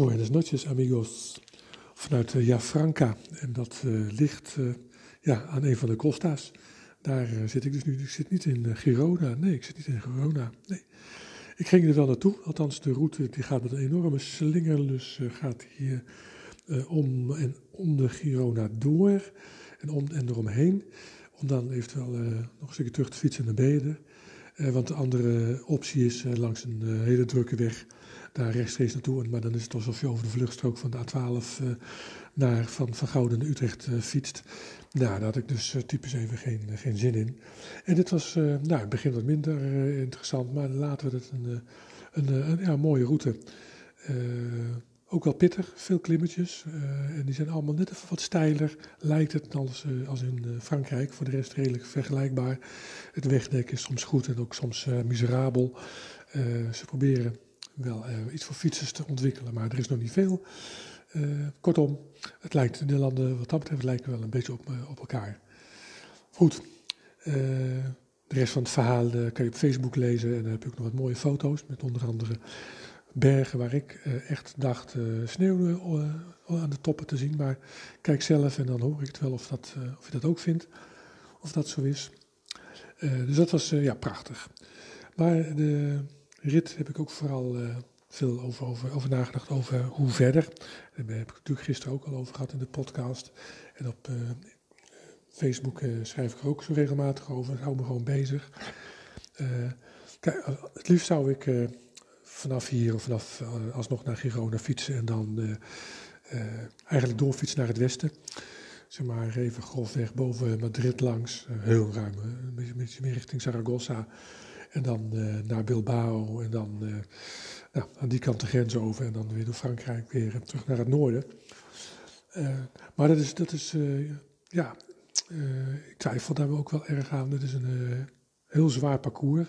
Buenas noches, amigos. Vanuit uh, Jafranca. En dat uh, ligt uh, ja, aan een van de costa's. Daar zit ik dus nu. Ik zit niet in Girona. Nee, ik zit niet in Girona. Nee. Ik ging er wel naartoe. Althans, de route die gaat met een enorme slingerlus. gaat hier om en onder Girona door. En om en eromheen. Om dan eventueel nog een stukje terug te fietsen naar Beden. Want de andere optie is langs een hele drukke weg daar rechtstreeks naartoe. Maar dan is het alsof je over de vluchtstrook van de A12 uh, naar, van, van Gouden naar Utrecht fietst. Nou, daar had ik dus typisch even geen, geen zin in. En dit was nou, in het begin wat minder interessant, maar later werd het een, een, een ja, mooie route. Ook wel pittig, veel klimmetjes. en die zijn allemaal net even wat steiler, lijkt het, als, als in Frankrijk. Voor de rest redelijk vergelijkbaar. Het wegdek is soms goed en ook soms miserabel. ze proberen wel iets voor fietsers te ontwikkelen, maar er is nog niet veel. Kortom, het lijkt, de landen wat dat betreft lijken wel een beetje op, op elkaar. Goed, de rest van het verhaal kan je op Facebook lezen en dan heb ik ook nog wat mooie foto's met onder andere bergen waar ik echt dacht sneeuw aan de toppen te zien. Maar kijk zelf en dan hoor ik het wel of, dat, of je dat ook vindt, of dat zo is. dus dat was ja, prachtig. Maar de rit heb ik ook vooral veel over, over, over, nagedacht, over hoe verder. Daar heb ik natuurlijk gisteren ook al over gehad in de podcast. En op Facebook schrijf ik er ook zo regelmatig over. Ik hou me gewoon bezig. kijk, het liefst zou ik vanaf hier of vanaf alsnog naar Girona fietsen en dan eigenlijk doorfietsen naar het westen zeg maar even grofweg boven Madrid langs, heel ruim, een beetje, meer richting Zaragoza. En dan naar Bilbao en dan nou, aan die kant de grens over en dan weer door Frankrijk weer terug naar het noorden. Maar dat is, dat is ja, ik twijfel daar ook wel erg aan. Het is een heel zwaar parcours.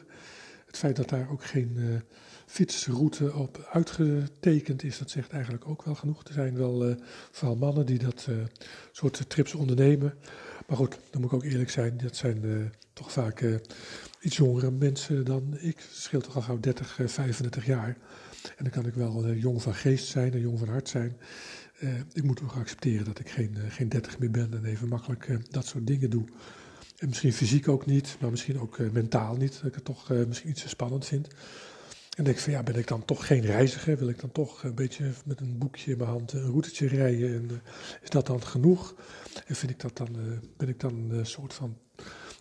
Het feit dat daar ook geen fietsroute op uitgetekend is, dat zegt eigenlijk ook wel genoeg. Er zijn wel vooral mannen die dat soort trips ondernemen. Maar goed, dan moet ik ook eerlijk zijn, dat zijn toch vaak iets jongere mensen dan ik. Scheelt toch al gauw 30, 35 jaar. En dan kan ik wel uh, jong van geest zijn en jong van hart zijn. Uh, ik moet ook accepteren dat ik geen, uh, geen 30 meer ben en even makkelijk dat soort dingen doe. En misschien fysiek ook niet, maar misschien ook mentaal niet. Dat ik het toch misschien iets te spannend vind. En denk van ja, ben ik dan toch geen reiziger? Wil ik dan toch een beetje met een boekje in mijn hand een routetje rijden? En is dat dan genoeg? En vind ik dat dan, ben ik dan een soort van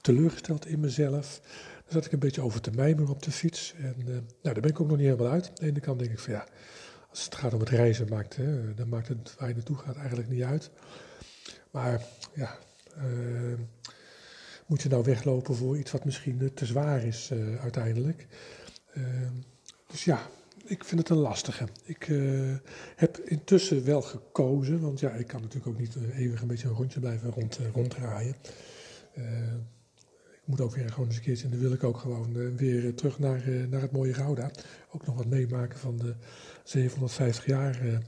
teleurgesteld in mezelf? Daar zat ik een beetje over te mijmeren op de fiets. En nou, daar ben ik ook nog niet helemaal uit. Aan de ene kant denk ik van ja, als het gaat om het reizen, maakt, hè, dan maakt het waar je naartoe gaat eigenlijk niet uit. Maar ja, moet je nou weglopen voor iets wat misschien te zwaar is uiteindelijk. Dus ja, ik vind het een lastige. Ik uh, heb intussen wel gekozen, want ja, ik kan natuurlijk ook niet uh, eeuwig een beetje een rondje blijven rond, uh, ronddraaien moet ook weer gewoon eens een keertje. En dan wil ik ook gewoon weer terug naar, naar het mooie Gouda. Ook nog wat meemaken van de 750 jaar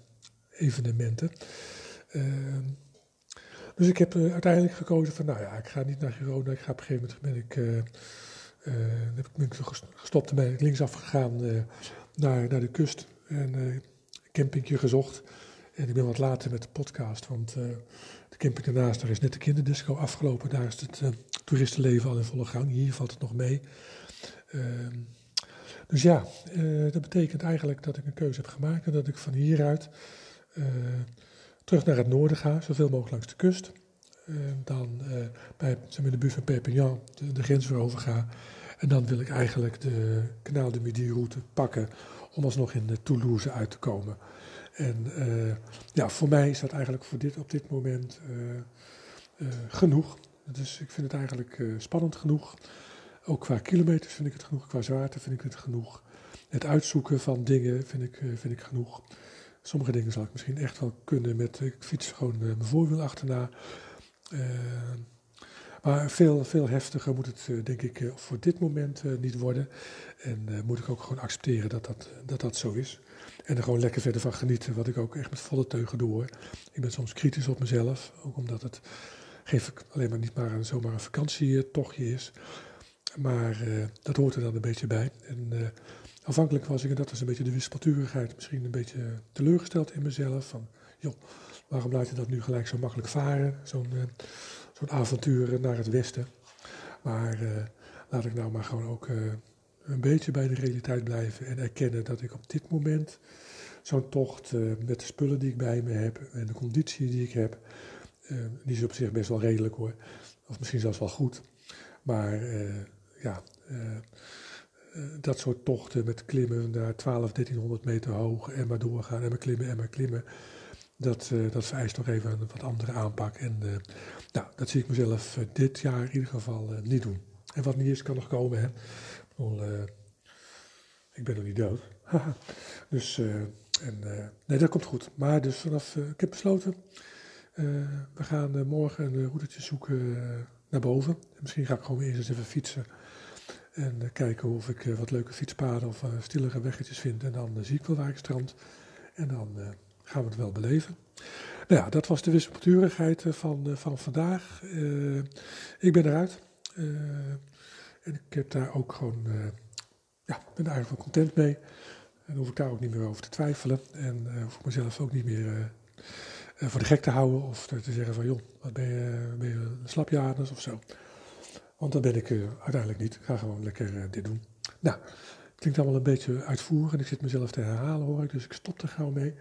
evenementen. Dus ik heb uiteindelijk gekozen van, nou ja, ik ga niet naar Girona. Ik ga op een gegeven moment ben ik, heb ik ben gestopt en ben ik linksaf gegaan naar, naar de kust. En een campingje gezocht. En ik ben wat later met de podcast, want de camping daarnaast, daar is net de kinderdisco afgelopen. Daar is het toeristenleven al in volle gang. Hier valt het nog mee. Ehm, dus ja, dat betekent eigenlijk dat ik een keuze heb gemaakt en dat ik van hieruit terug naar het noorden ga, zoveel mogelijk langs de kust. Uh, dan bij zeg maar, de buurt van Perpignan de, grens weer over ga. En dan wil ik eigenlijk de Kanaal de Midi-route pakken om alsnog in Toulouse uit te komen. En ja, voor mij is dat eigenlijk voor dit, op dit moment genoeg. Dus ik vind het eigenlijk spannend genoeg. Ook qua kilometers vind ik het genoeg, qua zwaarte vind ik het genoeg. Het uitzoeken van dingen vind ik, vind ik genoeg. Sommige dingen zal ik misschien echt wel kunnen met, ik fiets gewoon mijn voorwiel achterna. Maar veel, veel heftiger moet het denk ik voor dit moment niet worden. En moet ik ook gewoon accepteren dat dat, dat dat zo is. En er gewoon lekker verder van genieten, wat ik ook echt met volle teugen doe. Ik ben soms kritisch op mezelf, ook omdat het geef alleen maar niet maar een, zomaar een vakantietochtje is. Maar dat hoort er dan een beetje bij. En afhankelijk was ik, en dat was een beetje de wispelturigheid, misschien een beetje teleurgesteld in mezelf. Van, joh, waarom laat je dat nu gelijk zo makkelijk varen? Zo'n zo'n avontuur naar het westen. Maar laat ik nou maar gewoon ook een beetje bij de realiteit blijven en erkennen dat ik op dit moment zo'n tocht met de spullen die ik bij me heb en de conditie die ik heb, die is op zich best wel redelijk hoor. Of misschien zelfs wel goed. Maar ja, dat soort tochten met klimmen naar 12, 1300 meter hoog en maar doorgaan en maar klimmen en maar klimmen. Dat, uh, dat vereist nog even een wat andere aanpak. En nou, dat zie ik mezelf dit jaar in ieder geval niet doen. En wat niet is, kan nog komen. Hè? Ik, bedoel, ik ben nog niet dood. dus, en, nee, dat komt goed. Maar dus vanaf, ik heb besloten, we gaan morgen een routetje zoeken naar boven. Misschien ga ik gewoon eerst eens even fietsen. En kijken of ik wat leuke fietspaden of stillere weggetjes vind. En dan zie ik wel waar ik strand. En dan gaan we het wel beleven. Nou ja, dat was de wispelturigheid van, van vandaag. ik ben eruit. en ik heb daar ook gewoon, ja, ben eigenlijk wel content mee. En hoef ik daar ook niet meer over te twijfelen. En hoef ik mezelf ook niet meer eh, voor de gek te houden of te, zeggen van joh, wat ben je, ben een slapjanus of zo. Want dat ben ik uiteindelijk niet. Ik ga gewoon lekker dit doen. Nou, klinkt allemaal een beetje uitvoerig en ik zit mezelf te herhalen hoor ik, dus ik stop er gauw mee.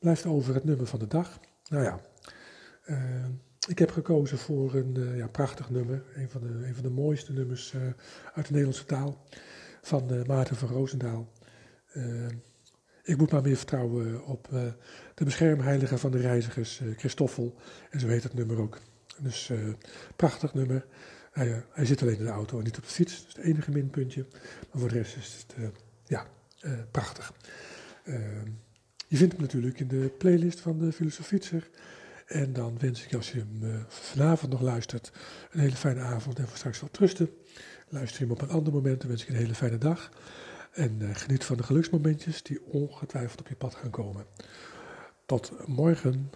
Blijft over het nummer van de dag. Nou ja, uh, ik heb gekozen voor een ja, prachtig nummer. Een van de, van de mooiste nummers uit de Nederlandse taal. Van Maarten van Roosendaal. Ik moet maar meer vertrouwen op de beschermheilige van de reizigers, Christoffel. En zo heet het nummer ook. Dus prachtig nummer. Hij, zit alleen in de auto en niet op de fiets. Dat is het enige minpuntje. Maar voor de rest is het ja, prachtig. Je vindt hem natuurlijk in de playlist van de Filosofietser. En dan wens ik, als je hem vanavond nog luistert, een hele fijne avond en voor straks wat rusten. Luister je hem op een ander moment, dan wens ik een hele fijne dag. En uh, geniet van de geluksmomentjes die ongetwijfeld op je pad gaan komen. Tot morgen.